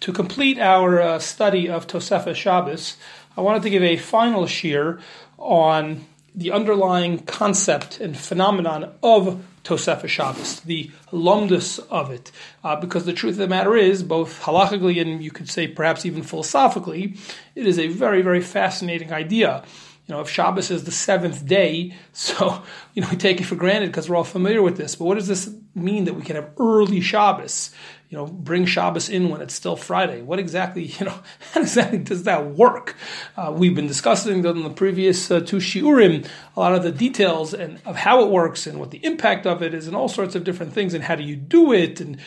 To complete our uh, study of Tosefes Shabbos, I wanted to give a final shiur on the underlying concept and phenomenon of Tosefes Shabbos, the lumdus of it. Uh, because the truth of the matter is, both halachically and you could say perhaps even philosophically, it is a very, very fascinating idea. You know, if Shabbos is the seventh day, so, you know, we take it for granted because we're all familiar with this. But what does this mean that we can have early Shabbos? You know, bring Shabbos in when it's still Friday. What exactly, you know, how exactly does that work? Uh, we've been discussing in the previous uh, two shiurim a lot of the details and of how it works and what the impact of it is, and all sorts of different things, and how do you do it, and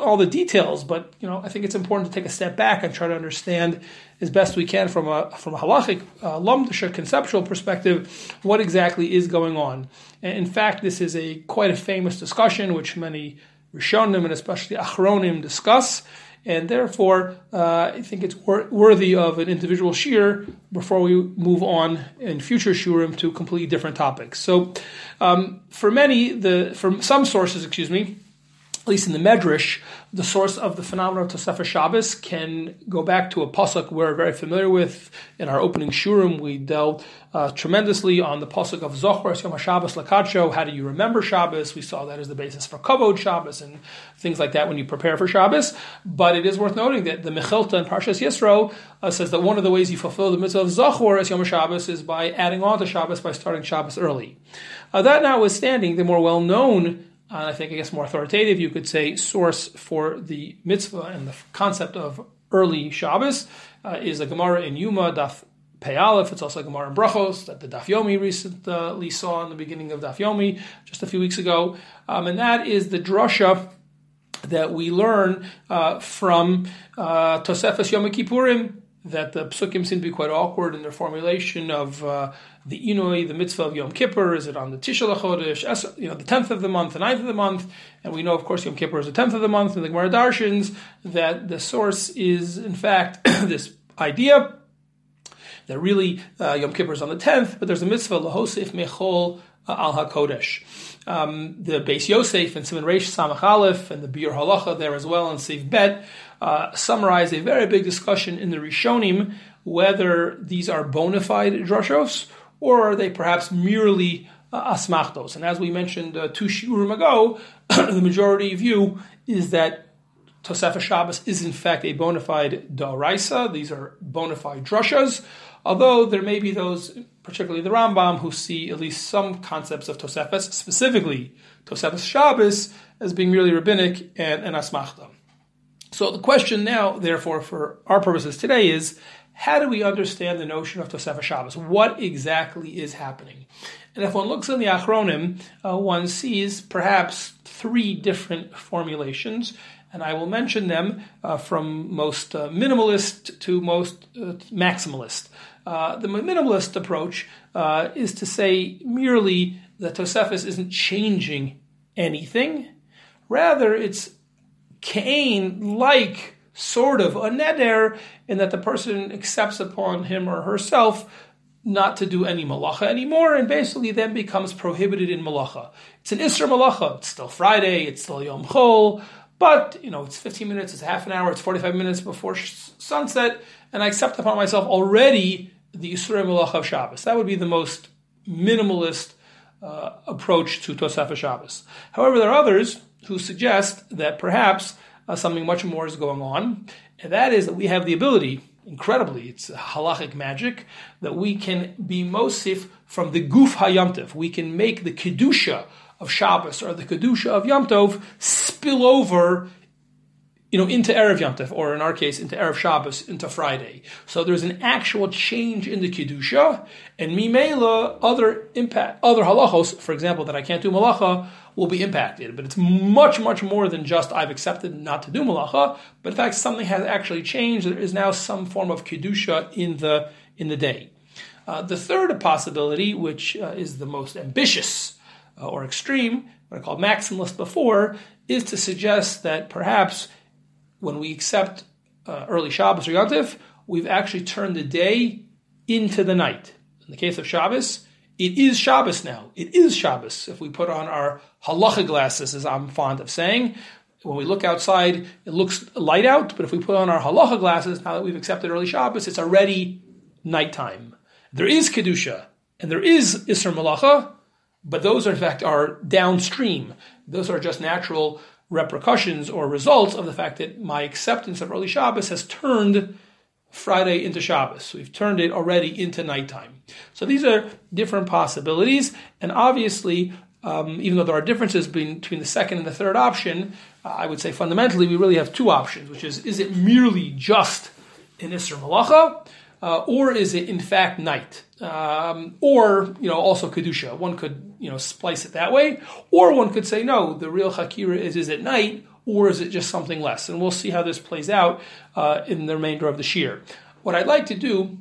all the details. But you know, I think it's important to take a step back and try to understand as best we can from a from a halachic uh, conceptual perspective what exactly is going on. And in fact, this is a quite a famous discussion which many Rishonim and especially Achronim discuss, and therefore uh, I think it's wor- worthy of an individual shiur before we move on in future shiurim to completely different topics. So, um, for many, the from some sources, excuse me, at least in the Medrash, the source of the phenomenon of Tosefes Shabbos can go back to a pasuk we're very familiar with. In our opening shiurim, we dealt uh, tremendously on the pasuk of Zochar Yom Shabbos Lakadsho. How do you remember Shabbos? We saw that as the basis for Kavod Shabbos and things like that when you prepare for Shabbos. But it is worth noting that the Mechilta in Parshas Yisro uh, says that one of the ways you fulfill the mitzvah of Zochar Yom Shabbos is by adding on to Shabbos by starting Shabbos early. Uh, that notwithstanding, the more well-known and I think, I guess, more authoritative, you could say, source for the mitzvah and the concept of early Shabbos uh, is a Gemara in Yuma, Daf Pei. It's also a Gemara in Brachos that the Daf Yomi recently saw in the beginning of Daf Yomi just a few weeks ago. Um, and that is the drasha that we learn uh, from uh, Tosefes Yom Kippurim, that the psukim seem to be quite awkward in their formulation of uh, the inui, the mitzvah of Yom Kippur. Is it on the Tisha Chodesh, you know, the tenth of the month, the 9th of the month? And we know, of course, Yom Kippur is the tenth of the month. And the Gemara Darshins that the source is, in fact, this idea that really uh, Yom Kippur is on the tenth, but there's a mitzvah lahosif mechol uh, al hakodesh. Um, the Beis Yosef and Simon Reish Samach Aleph and the Biur Halacha there as well and Seif Bet uh, summarize a very big discussion in the Rishonim whether these are bona fide drashos or are they perhaps merely uh, asmachtos. And as we mentioned uh, two shiurim ago, the majority view is that Tosefes Shabbos is in fact a bona fide da'araisa. These are bona fide drushas, although there may be those particularly the Rambam, who see at least some concepts of Tosefes, specifically Tosefes Shabbos, as being merely rabbinic and, an asmachta. So the question now, therefore, for our purposes today is, how do we understand the notion of Tosefes Shabbos? What exactly is happening? And if one looks in the Achronim, uh, one sees perhaps three different formulations, and I will mention them uh, from most uh, minimalist to most uh, maximalist. Uh, the minimalist approach uh, is to say merely that Tosefes isn't changing anything. Rather, it's Cain like sort of a neder in that the person accepts upon him or herself not to do any malacha anymore, and basically then becomes prohibited in malacha. It's an Isra malacha. It's still Friday. It's still Yom Chol. But, you know, it's 15 minutes, it's half an hour, it's 45 minutes before sunset, and I accept upon myself already the Yisrael Malach of Shabbos. That would be the most minimalist uh, approach to Tosefes Shabbos. However, there are others who suggest that perhaps uh, something much more is going on, and that is that we have the ability, incredibly, it's halachic magic, that we can be mosif from the guf hayamtiv. We can make the kedusha of Shabbos or the kedusha of Yom Tov spill over you know, into Erev Yom or in our case, into Erev Shabbos, into Friday. So there's an actual change in the Kedusha, and Mimela, other impact, other halachos, for example, that I can't do malacha, will be impacted. But it's much, much more than just I've accepted not to do malacha, but in fact, something has actually changed. There is now some form of Kedusha in the, in the day. Uh, the third possibility, which uh, is the most ambitious uh, or extreme, what I called maximalist before, is to suggest that perhaps when we accept uh, early Shabbos or Yontif, we've actually turned the day into the night. In the case of Shabbos, it is Shabbos now. It is Shabbos. If we put on our halacha glasses, as I'm fond of saying, when we look outside, it looks light out, but if we put on our halacha glasses, now that we've accepted early Shabbos, it's already nighttime. There is Kedusha, and there is Isser Malacha, but those, in fact, are downstream. Those are just natural repercussions or results of the fact that my acceptance of early Shabbos has turned Friday into Shabbos. We've turned it already into nighttime. So these are different possibilities, and obviously, um, even though there are differences between, the second and the third option, uh, I would say fundamentally we really have two options, which is is it merely just an Isser Malacha, uh, or is it in fact night? Um, or you know also kedusha. One could you know splice it that way, or one could say no. The real hakira is is it night, or is it just something less? And we'll see how this plays out uh, in the remainder of the shiur. What I'd like to do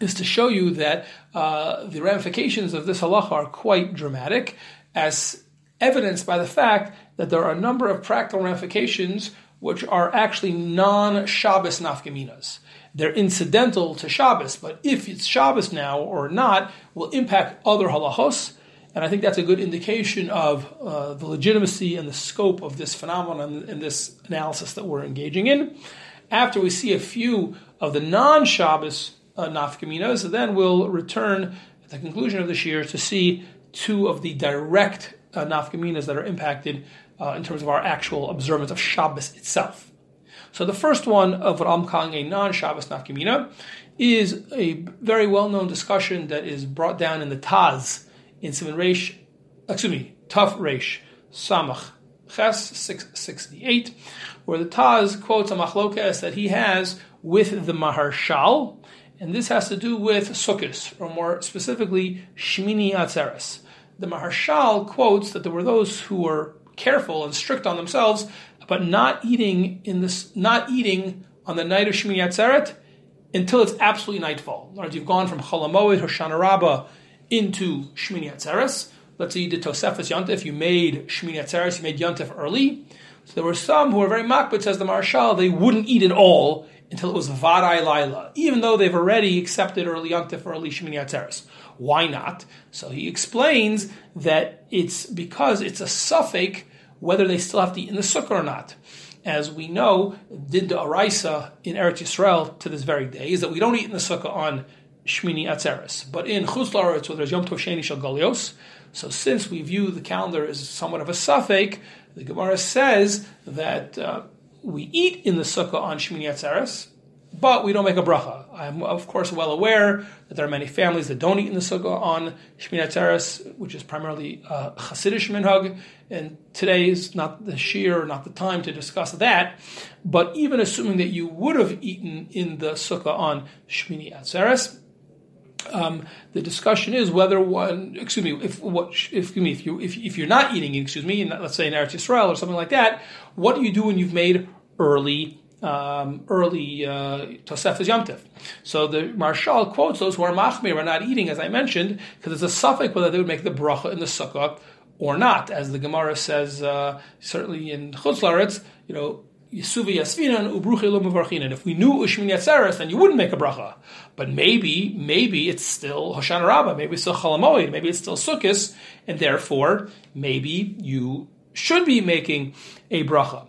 is to show you that uh, the ramifications of this halacha are quite dramatic, as evidenced by the fact that there are a number of practical ramifications which are actually non-Shabbos nafkaminas. They're incidental to Shabbos, but if it's Shabbos now or not, will impact other halachos. And I think that's a good indication of uh, the legitimacy and the scope of this phenomenon and this analysis that we're engaging in. After we see a few of the non Shabbos uh, nafkaminas, then we'll return at the conclusion of this year to see two of the direct uh, nafkaminas that are impacted uh, in terms of our actual observance of Shabbos itself. So the first one of what I'm calling a non-Shabbos nafkamina is a very well-known discussion that is brought down in the Taz in Simon Reish, excuse me, Taf Reish Samach Ches 668, where the Taz quotes a machlokas that he has with the Maharshal, and this has to do with Sukkot, or more specifically, Shmini Atzeres. The Maharshal quotes that there were those who were careful and strict on themselves but not eating in this, not eating on the night of Shmini Atzeret until it's absolutely nightfall. In other words, you've gone from Cholamoid, Hoshana Rabbah into Shmini Atzeres. Let's say you did Tosefes Yontif, you made Shmini Atzeres, you made Yontif early. So there were some who were very makbid, says the Maharshal, they wouldn't eat at all until it was Varai Laila, even though they've already accepted early Yontif, early Shmini Atzeres. Why not? So he explains that it's because it's a safek whether they still have to eat in the sukkah or not. As we know, did the Araisa in Eretz Yisrael to this very day is that we don't eat in the sukkah on Shmini Atzeres, but in Chutz La'aretz, where there's Yom Tov Sheni Shal Galios. So since we view the calendar as somewhat of a safek, the Gemara says that uh, we eat in the sukkah on Shmini Atzeres, but we don't make a bracha. I'm of course well aware that there are many families that don't eat in the sukkah on Shmini Atzeres, which is primarily uh, minhag, and today is not the shiur, not the time to discuss that. But even assuming that you would have eaten in the sukkah on Shmini Atzeres, um, the discussion is whether one, excuse me, if what, if, excuse me, if you if, if you're not eating, excuse me, in, let's say in Eretz Yisrael or something like that, what do you do when you've made early um, early uh, Tosefes Yomtiv. So the Maharshal quotes those who are machmir are not eating, as I mentioned, because it's a safek whether they would make the bracha in the sukkah or not, as the Gemara says, uh, certainly in Chutz Laretz, you know, Yisuvi Yasvinan Ubruchi And if we knew Ushmin Yatzeres, then you wouldn't make a bracha. But maybe, maybe it's still Hoshana Rabbah, maybe it's still Chalamoid, maybe it's still Sukkot, and therefore maybe you should be making a bracha.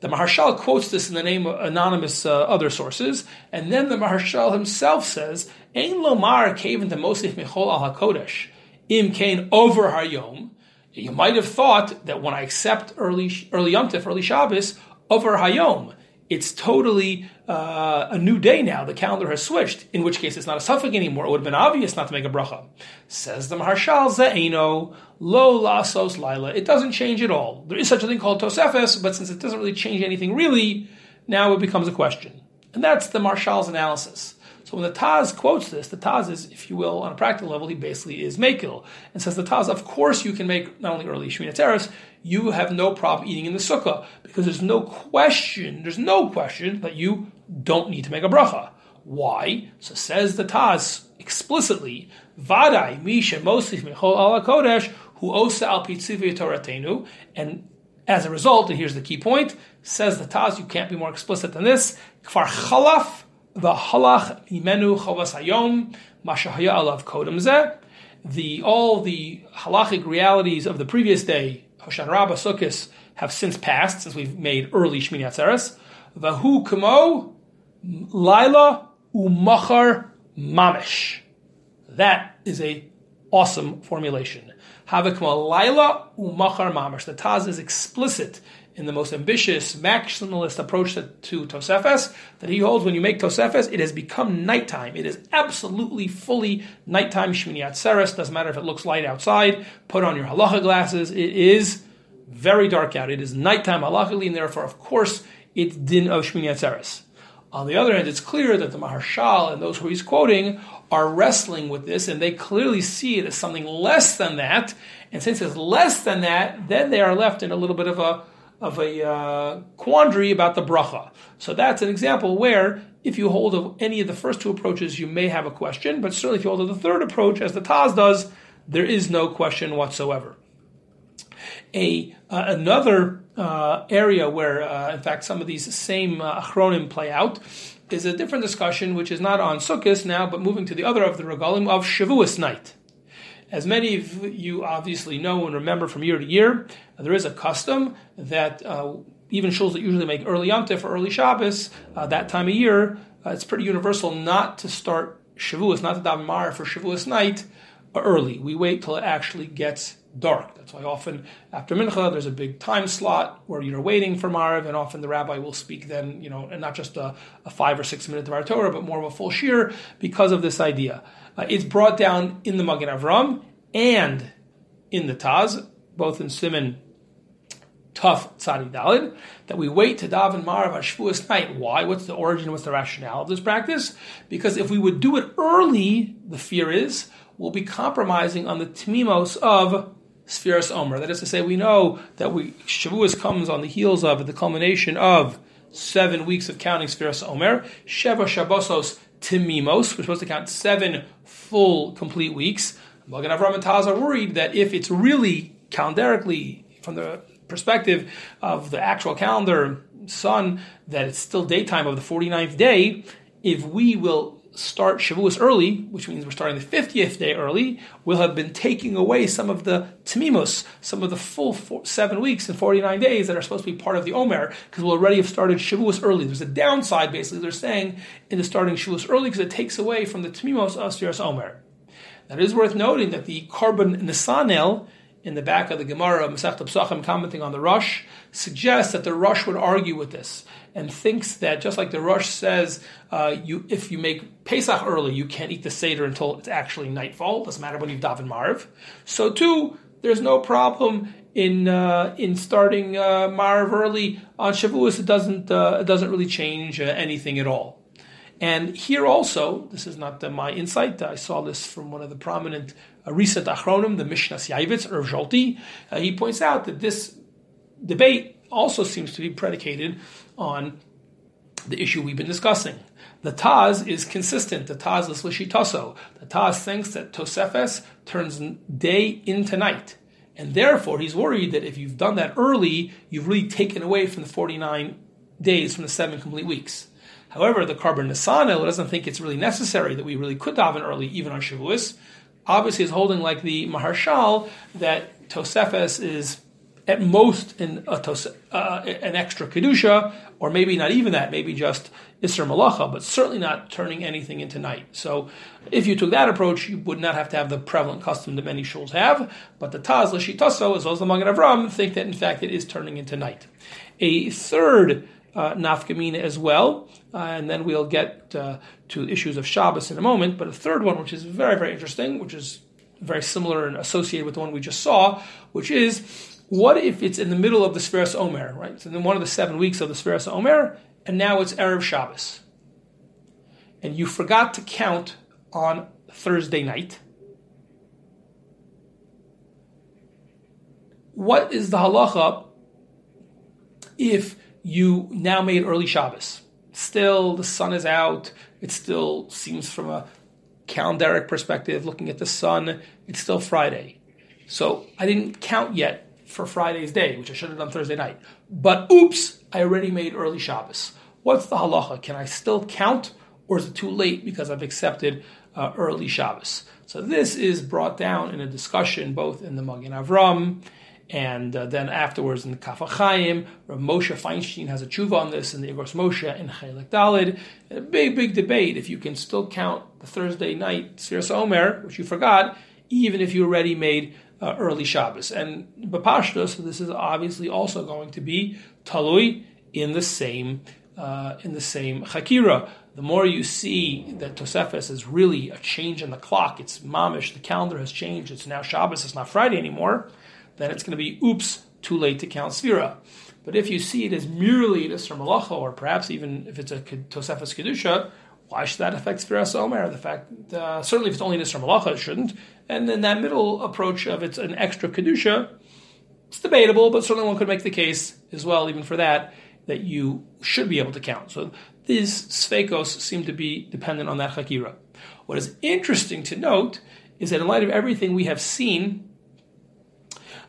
The Maharshal quotes this in the name of anonymous uh, other sources, and then the Maharshal himself says, "Ein lomar kaven mosif michol al hakodesh im kain over hayom." You might have thought that when I accept early early Yom Tif, early Shabbos over hayom, it's totally uh, a new day now. The calendar has switched, in which case it's not a safek anymore. It would have been obvious not to make a bracha. Says the Maharshal Ze'eno, lo lasos lila. It doesn't change at all. There is such a thing called Tosefes, but since it doesn't really change anything really, now it becomes a question. And that's the Maharshal's analysis. So when the Taz quotes this, the Taz is, if you will, on a practical level, he basically is Mekil. And says the Taz, of course you can make not only early Shmini Atzeres, you have no problem eating in the Sukkah, because there's no question, there's no question that you don't need to make a bracha. Why? So says the Taz explicitly, Vadai Misha Mosif Michol Ala Kodesh, who osa al Toratenu, and as a result, and here's the key point, says the Taz, you can't be more explicit than this, Kfar Chalaf the halach imenu chavas hayom mashahaya alav kodem. The all the halachic realities of the previous day, Hoshana Rabbah Sukkis, have since passed, since we've made early Shmini Atzeres. Vahu kamo laila umachar mamish. That is a awesome formulation. Havakma laila umachar mamish. The Taz is explicit in the most ambitious maximalist approach to, to Tosefes that he holds when you make Tosefes, it has become nighttime. It is absolutely fully nighttime Shmini Atzeres. Doesn't matter if it looks light outside. Put on your halacha glasses. It is very dark out. It is nighttime halachically, and therefore, of course, it's din of Shmini Atzeres. On the other hand, it's clear that the Maharshal and those who he's quoting are wrestling with this, and they clearly see it as something less than that. And since it's less than that, then they are left in a little bit of a of a uh, quandary about the bracha. So that's an example where if you hold of any of the first two approaches, you may have a question, but certainly if you hold of the third approach, as the Taz does, there is no question whatsoever. A uh, another uh, area where, uh, in fact, some of these same uh, achronim play out is a different discussion, which is not on Sukkot now, but moving to the other of the regalim of Shavuos night. As many of you obviously know and remember from year to year, there is a custom that uh, even shuls that usually make early Yom Tif or early Shabbos, uh, that time of year, uh, it's pretty universal not to start Shavuos, not to daven Mar for Shavuos night early. We wait till it actually gets dark. That's why often after Mincha there's a big time slot where you're waiting for Mariv, and often the rabbi will speak then, you know, and not just a, a five or six minute Dvar Torah, but more of a full shiur because of this idea. Uh, it's brought down in the Magen Avram and in the Taz, both in Simon Taf Tzadi Dalid, that we wait to daven Marav Ashvuas night. Why? What's the origin? What's the rationale of this practice? Because if we would do it early, the fear is we'll be compromising on the tmimos of Sfiras Omer. That is to say, we know that we Shavuos comes on the heels of the culmination of seven weeks of counting Sfiras Omer. Sheva Shabbosos Timimos. We're supposed to count seven full, complete weeks. Magen Avram and Taz are worried that if it's really calendarically, from the perspective of the actual calendar sun, that it's still daytime of the 49th day, if we will start Shavuos early, which means we're starting the 50th day early, we'll have been taking away some of the Tmimos, some of the full four, seven weeks and 49 days that are supposed to be part of the Omer, because we'll already have started Shavuos early. There's a downside, basically, they're saying, in the starting Shavuos early, because it takes away from the Tmimos of Sfiras Omer. It is worth noting that the Korban Nisanel in the back of the Gemara Masech Psachim commenting on the Rosh, suggests that the Rosh would argue with this and thinks that just like the Rosh says, uh, you if you make Pesach early, you can't eat the Seder until it's actually nightfall. Doesn't matter when you daven Mariv. So too, there's no problem in uh, in starting uh, Mariv early on Shavuos. It doesn't uh, it doesn't really change uh, anything at all. And here also, this is not uh, my insight. I saw this from one of the prominent uh, recent Achronim, the Mishnas Yaivitz, Rav Zolti. Uh, he points out that this debate also seems to be predicated on the issue we've been discussing. The Taz is consistent. The Taz is Lishitaso. The Taz thinks that Tosefes turns day into night. And therefore, he's worried that if you've done that early, you've really taken away from the 49 days from the seven complete weeks. However, the Korban Nisanel doesn't think it's really necessary that we really could daven early, even on Shavuos. Obviously, is holding like the Maharshal that Tosefes is at most in tos, uh, an extra kedusha, or maybe not even that, maybe just isser malacha, but certainly not turning anything into night. So, if you took that approach, you would not have to have the prevalent custom that many shuls have. But the Taz Lashitaso, as well as the Magen Avram, think that in fact it is turning into night. A third uh, as well, uh, and then we'll get uh, to issues of Shabbos in a moment. But a third one, which is very, very interesting, which is very similar and associated with the one we just saw, which is what if it's in the middle of the Sfiras Omer, right? So then one of the seven weeks of the Sfiras Omer, and now it's Erev Shabbos. And you forgot to count on Thursday night. What is the halacha if you now made early Shabbos. Still, the sun is out. It still seems from a calendaric perspective, looking at the sun, it's still Friday. So I didn't count yet for Friday's day, which I should have done Thursday night. But oops, I already made early Shabbos. What's the halacha? Can I still count, or is it too late because I've accepted uh, early Shabbos? So this is brought down in a discussion both in the Magen Avram And uh, then afterwards in the Kaf HaChaim, Rav Moshe Feinstein has a tshuva on this in the Igros Moshe in Chelik Dalid. A big, big debate if you can still count the Thursday night Sfiras Omer, which you forgot, even if you already made uh, early Shabbos. And Bapashtos, so this is obviously also going to be Talui in the same uh, in the same Chakira. The more you see that Tosefes is really a change in the clock, it's mamish, the calendar has changed, it's now Shabbos, it's not Friday anymore, then it's going to be oops, too late to count Sphira. But if you see it as merely an Isra Malacha, or perhaps even if it's a Tosefes Kedusha, why should that affect Sfiras Omer? The fact, uh, certainly if it's only an Isra Malacha, it shouldn't. And then that middle approach of it's an extra Kedusha, it's debatable, but certainly one could make the case as well, even for that, that you should be able to count. So these Sveikos seem to be dependent on that Hakira. What is interesting to note is that in light of everything we have seen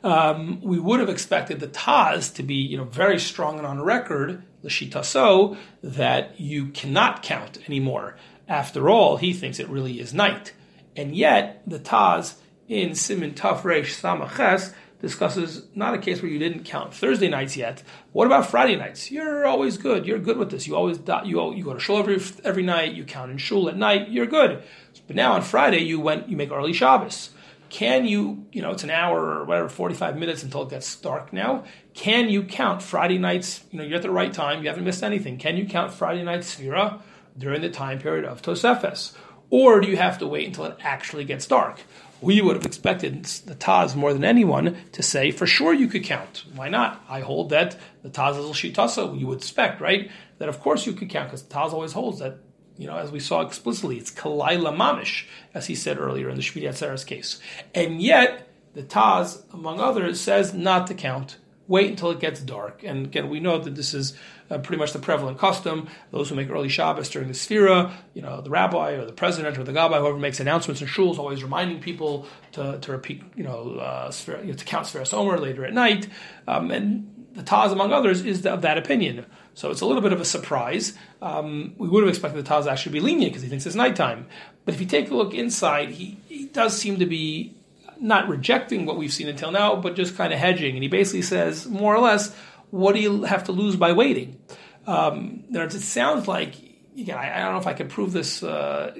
um, we would have expected the Taz to be, you know, very strong and on record, Lashita so, that you cannot count anymore. After all, he thinks it really is night. And yet, the Taz in Simin Tafresh Samaches discusses not a case where you didn't count Thursday nights yet. What about Friday nights? You're always good. You're good with this. You always you you go to shul every every night. You count in shul at night. You're good. But now on Friday you went you make early Shabbos. Can you, you know, it's an hour or whatever, 45 minutes until it gets dark now. Can you count Friday nights? You know, you're at the right time, you haven't missed anything. Can you count Friday night Sphira during the time period of Tosefes? Or do you have to wait until it actually gets dark? We would have expected the Taz more than anyone to say, for sure you could count. Why not? I hold that the Taz is a Shitasa, you would expect, right? That of course you could count, because the Taz always holds that you know, as we saw explicitly, it's Kalayla Mamish, as he said earlier in the Shmini Atzeres case. And yet, the Taz, among others, says not to count. Wait until it gets dark. And again, we know that this is uh, pretty much the prevalent custom. Those who make early Shabbos during the Sphira, you know, the rabbi or the president or the gabbai, whoever makes announcements in shul, is always reminding people to, to repeat, you know, uh, you know, to count Sphira Omer later at night. Um, and the Taz, among others, is of that opinion. So it's a little bit of a surprise. Um, we would have expected the Taz to actually be lenient because he thinks it's nighttime. But if you take a look inside, he, he does seem to be not rejecting what we've seen until now, but just kind of hedging. And he basically says, more or less, what do you have to lose by waiting? Um, it sounds like, again, I, I, don't know if I can prove this, uh,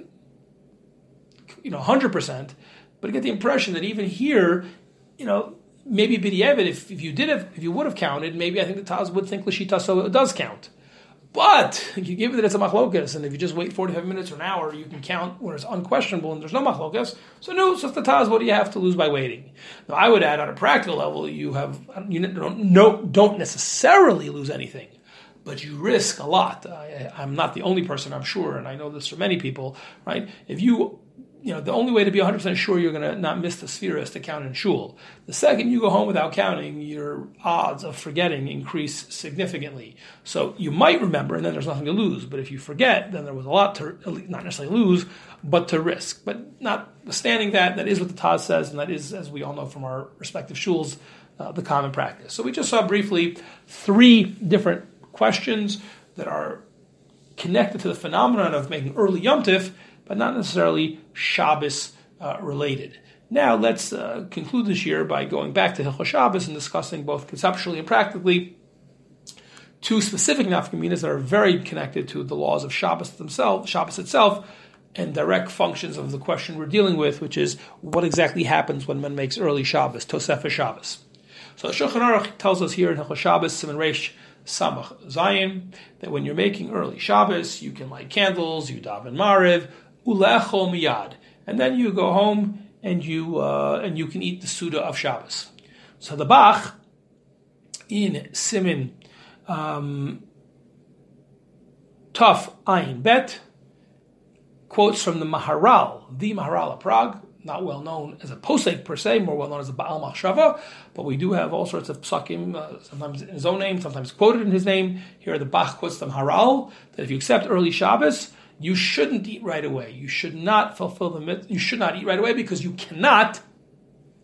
you know, 100%, but I get the impression that even here, you know, maybe b'di'evet, if, if you did have, if you would have counted, maybe I think the Taz would think l'shita so it does count. But you give it that it's a machlokas, and if you just wait 45 minutes or an hour, you can count when it's unquestionable and there's no machlokas. So no, so the Taz, what do you have to lose by waiting? Now I would add on a practical level, you have you don't no, don't necessarily lose anything, but you risk a lot. I, I'm not the only person, I'm sure, and I know this for many people. Right? If you you know, the only way to be 100% sure you're going to not miss the sphere is to count in shul. The second you go home without counting, your odds of forgetting increase significantly. So you might remember, and then there's nothing to lose. But if you forget, then there was a lot to not necessarily lose, but to risk. But notwithstanding that, that is what the Taz says, and that is, as we all know from our respective shuls, uh, the common practice. So we just saw briefly three different questions that are connected to the phenomenon of making early Yom Tif but not necessarily Shabbos uh, related. Now let's uh, conclude this year by going back to Hilchot Shabbos and discussing both conceptually and practically two specific nafkaminas that are very connected to the laws of Shabbos themselves, Shabbos itself, and direct functions of the question we're dealing with, which is what exactly happens when one makes early Shabbos, Tosefah Shabbos. So Shulchan Aruch tells us here in Hilchot Shabbos, Simon Reish Samach Zayin, that when you're making early Shabbos, you can light candles, you daven Mariv, ulechol miyad, and then you go home and you uh, and you can eat the suda of Shabbos. So the Bach in Simin um, Tuf Ein Bet quotes from the Maharal, the Maharal of Prague, not well known as a posek per se, more well known as a Baal Machshava, but we do have all sorts of psakim, uh, sometimes in his own name, sometimes quoted in his name. Here the Bach quotes the Maharal, that if you accept early Shabbos, you shouldn't eat right away. You should not fulfill the mitzvah. You should not eat right away because you cannot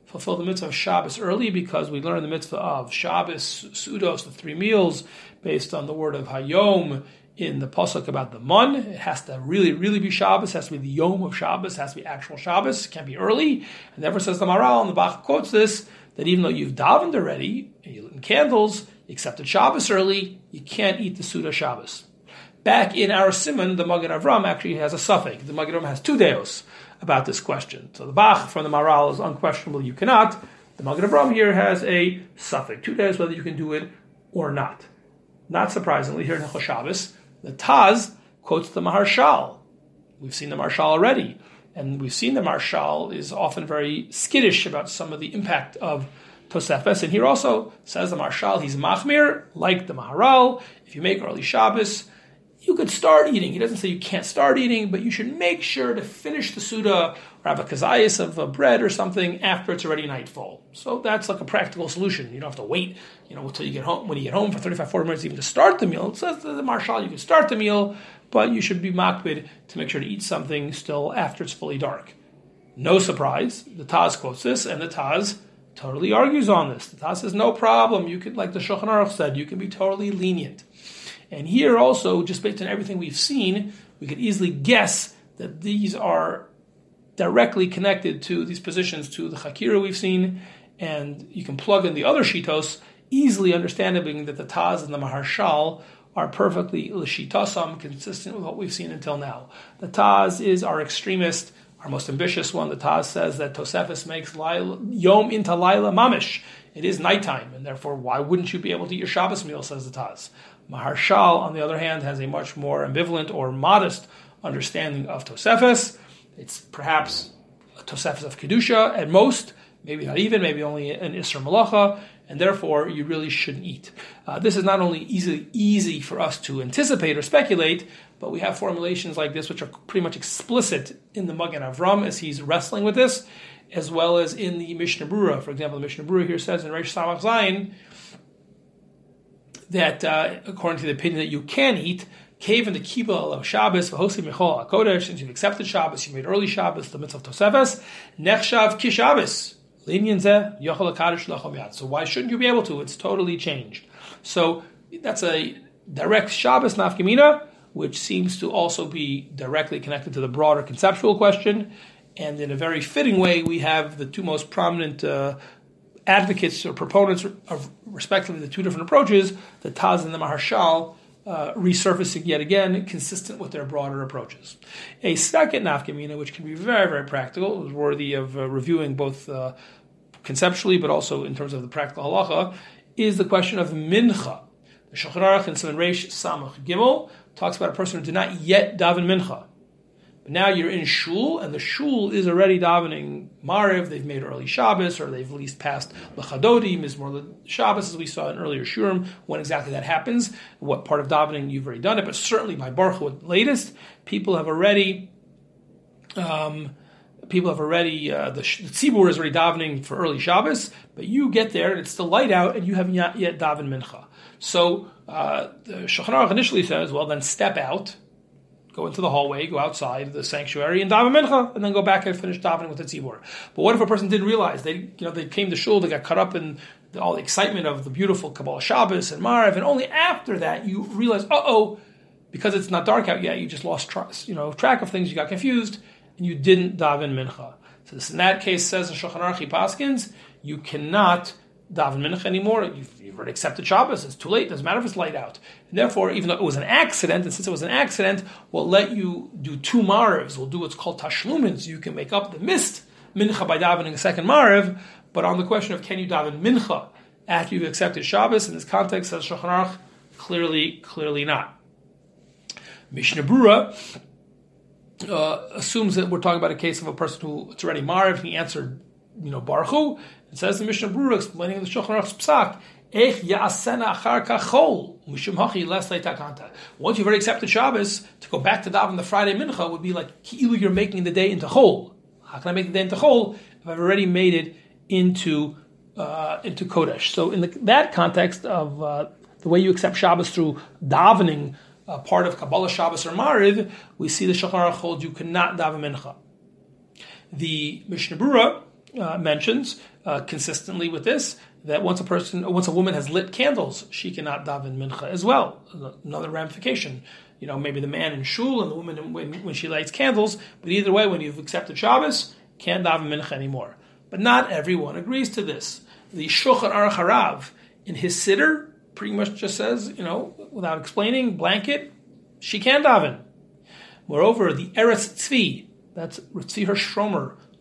fulfill the mitzvah of Shabbos early because we learn the mitzvah of Shabbos, Sudos, the three meals, based on the word of Hayom in the pasuk about the mun. It has to really, really be Shabbos. It has to be the Yom of Shabbos. It has to be actual Shabbos. It can't be early. And therefore says the Maharal, and the Bach quotes this, that even though you've davened already, and you lit candles, you accepted Shabbos early, you can't eat the Suda Shabbos. Back in our Simon, the Magen Avram actually has a safek. The Magen Avram has two deos about this question. So the Bach from the Maharal is unquestionable, you cannot. The Magen Avram here has a safek, two deos whether you can do it or not. Not surprisingly, here in Hilchos Shabbos, the Taz quotes the Maharshal. We've seen the Maharshal already, and we've seen the Maharshal is often very skittish about some of the impact of Tosefes. And here also says the Maharshal, he's Machmir, like the Maharal. If you make early Shabbos, you could start eating. He doesn't say you can't start eating, but you should make sure to finish the Suda or have a kazayas of a bread or something after it's already nightfall. So that's like a practical solution. You don't have to wait, you know, until you get home, when you get home for 35, 40 minutes even to start the meal. It says the Maharshal, you can start the meal, but you should be makbid to make sure to eat something still after it's fully dark. No surprise, the Taz quotes this, and the Taz totally argues on this. The Taz says, no problem, you could, like the Shulchan Aruch said, you can be totally lenient. And here also, just based on everything we've seen, we could easily guess that these are directly connected to these positions to the Hakira we've seen, and you can plug in the other Shitos, easily understanding that the Taz and the Maharshal are perfectly Lishitasam, consistent with what we've seen until now. The Taz is our extremist, our most ambitious one. The Taz says that Tosefis makes Yom into Laila Mamish. It is nighttime, and therefore, why wouldn't you be able to eat your Shabbos meal, says the Taz. Maharshal, on the other hand, has a much more ambivalent or modest understanding of Tosefes. It's perhaps a Tosefes of Kedusha at most, maybe not even, maybe only an Isra Malacha, and therefore you really shouldn't eat. Uh, this is not only easy, easy for us to anticipate or speculate, but we have formulations like this which are pretty much explicit in the Magen Avram as he's wrestling with this, as well as in the Mishnah Brura. For example, the Mishnah Brura here says in Reish Samach Zayin, that uh, according to the opinion that you can eat, cave in the kibbutz of Shabbos, v'hosi michol hakodesh, since you've accepted Shabbos, you made early Shabbos, the mitzvah of Tosefes, nechshav ki Shabbos, so why shouldn't you be able to? It's totally changed. So that's a direct Shabbos nafkamina, which seems to also be directly connected to the broader conceptual question. And in a very fitting way, we have the two most prominent uh, advocates or proponents of respectively the two different approaches, the Taz and the Maharshal, uh, resurfacing yet again, consistent with their broader approaches. A second nafkamina, which can be very, very practical, is worthy of uh, reviewing both uh, conceptually but also in terms of the practical halacha, is the question of mincha. The Shulchan Aruch in Simon Reish Samach Gimel talks about a person who did not yet daven mincha. But now you're in shul, and the shul is already davening Mariv. They've made early Shabbos, or they've at least passed Lechadodi, Mizmor Shabbos, as we saw in earlier Shiurim. When exactly that happens, what part of davening you've already done it, but certainly by Baruch at latest, people have already. Um, people have already uh, the, the tzibur is already davening for early Shabbos, but you get there and it's still light out, and you haven't yet, yet davened mincha. So uh, the Shulchan initially says, well, then step out go into the hallway, go outside the sanctuary, and daven mincha, and then go back and finish davening with the tzibur. But what if a person didn't realize they, you know, they came to shul, they got caught up in all the excitement of the beautiful Kabbalah Shabbos and Mariv, and only after that you realize, uh oh, because it's not dark out yet, you just lost you know, track of things, you got confused, and you didn't daven mincha. So this in that case says in Shulchan Aruch Paskins, you cannot daven mincha anymore. You've, you've, already accepted Shabbos. It's too late. Doesn't matter if it's light out. And therefore, even though it was an accident, and since it was an accident, we'll let you do two marivs. We'll do what's called tashlumins. You can make up the missed mincha by davening a second mariv. But on the question of can you daven mincha after you've accepted Shabbos, in this context, says Shulchan Aruch, clearly, clearly not. Mishnah Brura uh, assumes that we're talking about a case of a person who it's already mariv. He answered, you know, Baruch it says the Mishnah Brura explaining the Shulchan Aruch's psak, Ech ya'asena achar kachol, mishum hachi. Once you've already accepted Shabbos, to go back to daven the Friday mincha would be like either you're making the day into chol. How can I make the day into chol if I've already made it into uh, into kodesh? So in the, that context of uh, the way you accept Shabbos through davening, uh, part of Kabbalah Shabbos or Mariv, we see the Shulchan Aruch holds you cannot daven mincha. The Mishnah Brura uh, mentions uh, consistently with this that once a person, once a woman has lit candles, she cannot daven mincha as well. Another ramification. You know, maybe the man in shul and the woman when, when she lights candles. But either way, when you've accepted Shabbos, can't daven mincha anymore. But not everyone agrees to this. the Shulchan Aruch Harav in his siddur pretty much just says, you know, without explaining, blanket, she can daven. Moreover, the Eretz Tzvi, that's Tzvi Hirsch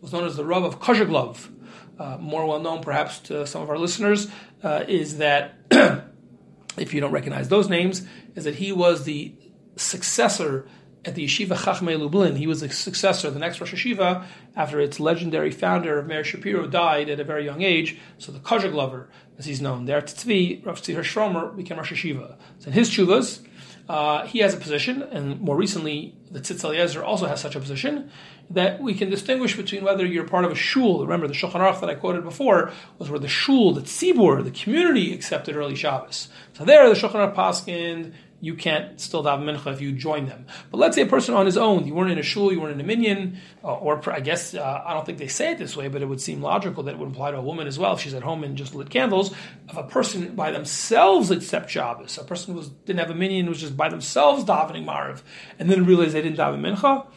was known as the Rav of Kozheglov, uh, more well known perhaps to some of our listeners, uh, is that, if you don't recognize those names, is that he was the successor at the Yeshiva Chachmei Lublin. He was the successor, the next Rosh Yeshiva, after its legendary founder, Meir Shapiro, died at a very young age. So the Kozheglov, as he's known, there Tzvi, Rav Tzvi Hirsch became Rosh Yeshiva. So in his chuvas, uh, he has a position, and more recently, the Tzitz Eliezer also has such a position, that we can distinguish between whether you're part of a shul. Remember, the Shulchan Aruch that I quoted before was where the shul, the tzibur, the community accepted early Shabbos. So there, the Shulchan Aruch Paskin, you can't still daven mincha if you join them. But let's say a person on his own, you weren't in a shul, you weren't in a minyan, uh, or I guess uh, I don't think they say it this way, but it would seem logical that it would apply to a woman as well if she's at home and just lit candles. If a person by themselves accept Shabbos, a person was didn't have a minyan, was just by themselves davening Mariv, and then realized they didn't daven mincha,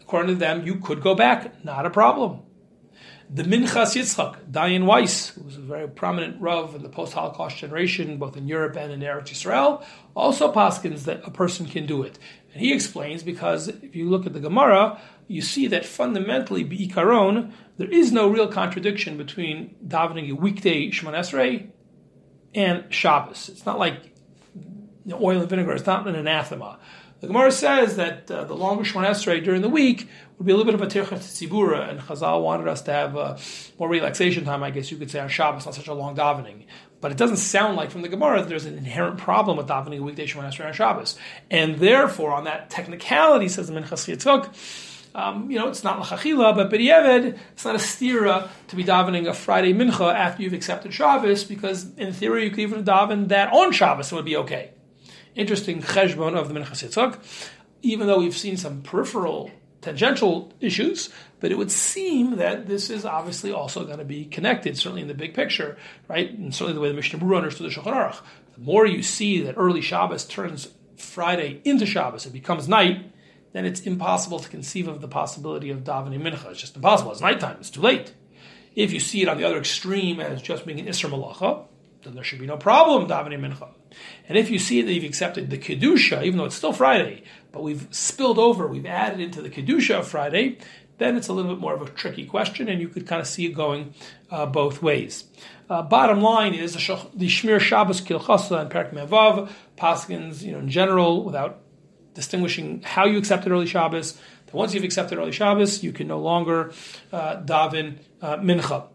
according to them, you could go back, not a problem. The Minchas Yitzchak, Dayan Weiss, who was a very prominent Rav in the post-Holocaust generation, both in Europe and in Eretz Yisrael, also paskins that a person can do it. And he explains because if you look at the Gemara, you see that fundamentally, Be'ikaron, there is no real contradiction between davening a weekday Shemoneh Esrei and Shabbos. It's not like oil and vinegar. It's not an anathema. The Gemara says that uh, the longer Shemoneh Esrei during the week would be a little bit of a tirchat tzibura, and Chazal wanted us to have uh, more relaxation time, I guess you could say, on Shabbos, not such a long davening. But it doesn't sound like from the Gemara that there's an inherent problem with davening a weekday Shemoneh Esrei on Shabbos. And therefore, on that technicality, says the Minchas Yitzchak, um, you know, it's not lachachila, but b'di'eved, it's not a stira to be davening a Friday mincha after you've accepted Shabbos, because in theory you could even daven that on Shabbos, it would be okay interesting cheshbon of the Minchas Yitzchak, even though we've seen some peripheral tangential issues, but it would seem that this is obviously also going to be connected, certainly in the big picture, right? And certainly the way the Mishnah Berurah understood the Shulchan Aruch. The more you see that early Shabbos turns Friday into Shabbos, it becomes night, then it's impossible to conceive of the possibility of davening mincha. It's just impossible. It's nighttime. It's too late. If you see it on the other extreme as just being an Isser Malacha, then there should be no problem davening mincha. And if you see that you've accepted the kedusha, even though it's still Friday, but we've spilled over, we've added into the kedusha of Friday, then it's a little bit more of a tricky question, and you could kind of see it going uh, both ways. Uh, bottom line is the, Shmiras Shabbos K'hilchasa and Perak Mevav, Paskins, you know, in general, without distinguishing how you accepted early Shabbos, that once you've accepted early Shabbos, you can no longer uh, daven uh, mincha.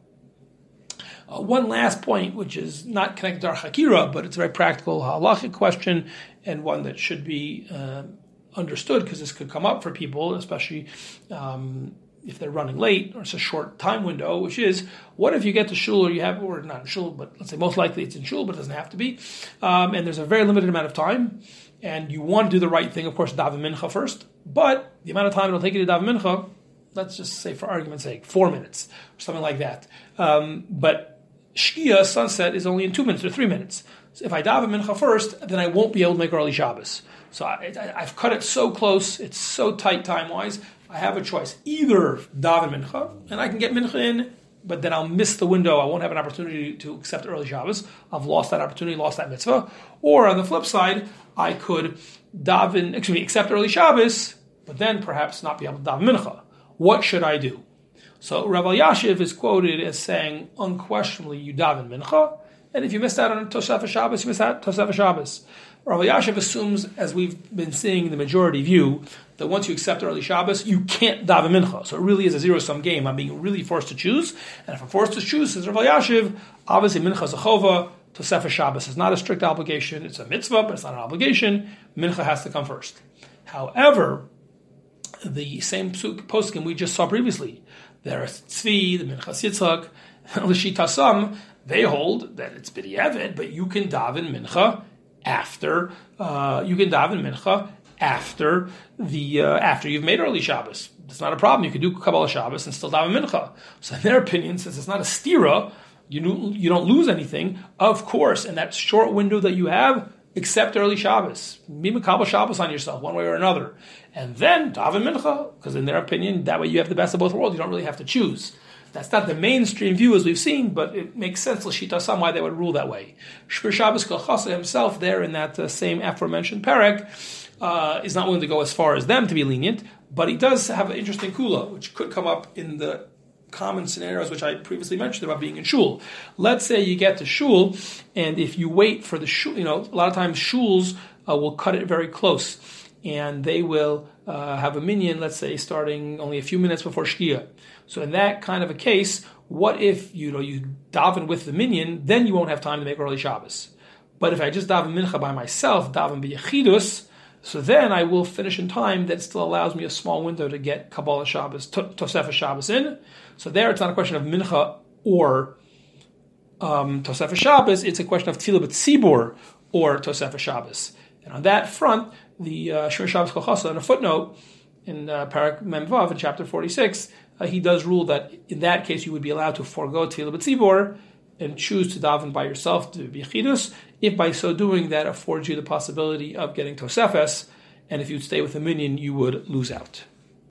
Uh, one last point, which is not connected to our Hakira, but it's a very practical halachic question and one that should be uh, understood because this could come up for people, especially um, if they're running late or it's a short time window, which is what if you get to shul or you have, or not in shul, but let's say most likely it's in shul, but it doesn't have to be, um, and there's a very limited amount of time, and you want to do the right thing, of course, daven mincha first, but the amount of time it'll take you to daven mincha, let's just say for argument's sake, four minutes or something like that. Um, but Shkia, sunset, is only in two minutes or three minutes. So if I daven mincha first, then I won't be able to make early Shabbos. So I, have cut it so close, it's so tight time wise. I have a choice: either daven mincha, and I can get mincha in, but then I'll miss the window. I won't have an opportunity to accept early Shabbos. I've lost that opportunity, lost that mitzvah. Or on the flip side, I could daven, excuse me, accept early Shabbos, but then perhaps not be able to daven mincha. What should I do? So Rav Elyashiv is quoted as saying, unquestionably, you daven mincha, and if you missed out on Tosefah Shabbos, you missed out on Tosefah Shabbos. Rav Elyashiv assumes, as we've been seeing the majority view, that once you accept early Shabbos, you can't daven mincha. So it really is a zero-sum game. I'm being really forced to choose, and if I'm forced to choose, says Rav Elyashiv, obviously mincha is a chova, Tosefah Shabbos is not a strict obligation. It's a mitzvah, but it's not an obligation. Mincha has to come first. However, the same poskim we just saw previously, there are Tzvi, the Minchas Yitzchak, L'shitasam, they hold that it's B'di'evid, but you can daven Mincha after, uh, you can daven Mincha after the, uh, after you've made early Shabbos. It's not a problem. You can do Kabbalah Shabbos and still daven Mincha. So in their opinion, since it's not a stira, you, you don't lose anything. Of course, in that short window that you have, accept early Shabbos. Be Makabal Shabbos on yourself, one way or another. And then daven mincha, because in their opinion, that way you have the best of both worlds. You don't really have to choose. That's not the mainstream view as we've seen, but it makes sense l'shita some why they would rule that way. Shver Shabbos Kolchasa himself, there in that uh, same aforementioned parak, uh, is not willing to go as far as them to be lenient, but he does have an interesting kula, which could come up in the common scenarios which I previously mentioned about being in shul. Let's say you get to shul, and if you wait for the shul, you know, a lot of times shuls uh, will cut it very close, and they will uh, have a minyan, let's say, starting only a few minutes before shkia. So in that kind of a case, what if you know you daven with the minyan, then you won't have time to make early Shabbos. But if I just daven mincha by myself, daven b'yechidus, so then I will finish in time that still allows me a small window to get Kabbalah Shabbos, Tosefah Shabbos in. So there it's not a question of mincha or um, Tosefah Shabbos, it's a question of Tzibur or Tosefah Shabbos. And on that front, the uh, Shmiras Shabbos in a footnote in uh, Perek Memvav in chapter 46, uh, he does rule that in that case you would be allowed to forego Tila B'tzibor and choose to daven by yourself to b'yechidus, if by so doing that affords you the possibility of getting tosefes, and if you'd stay with a minyan, you would lose out.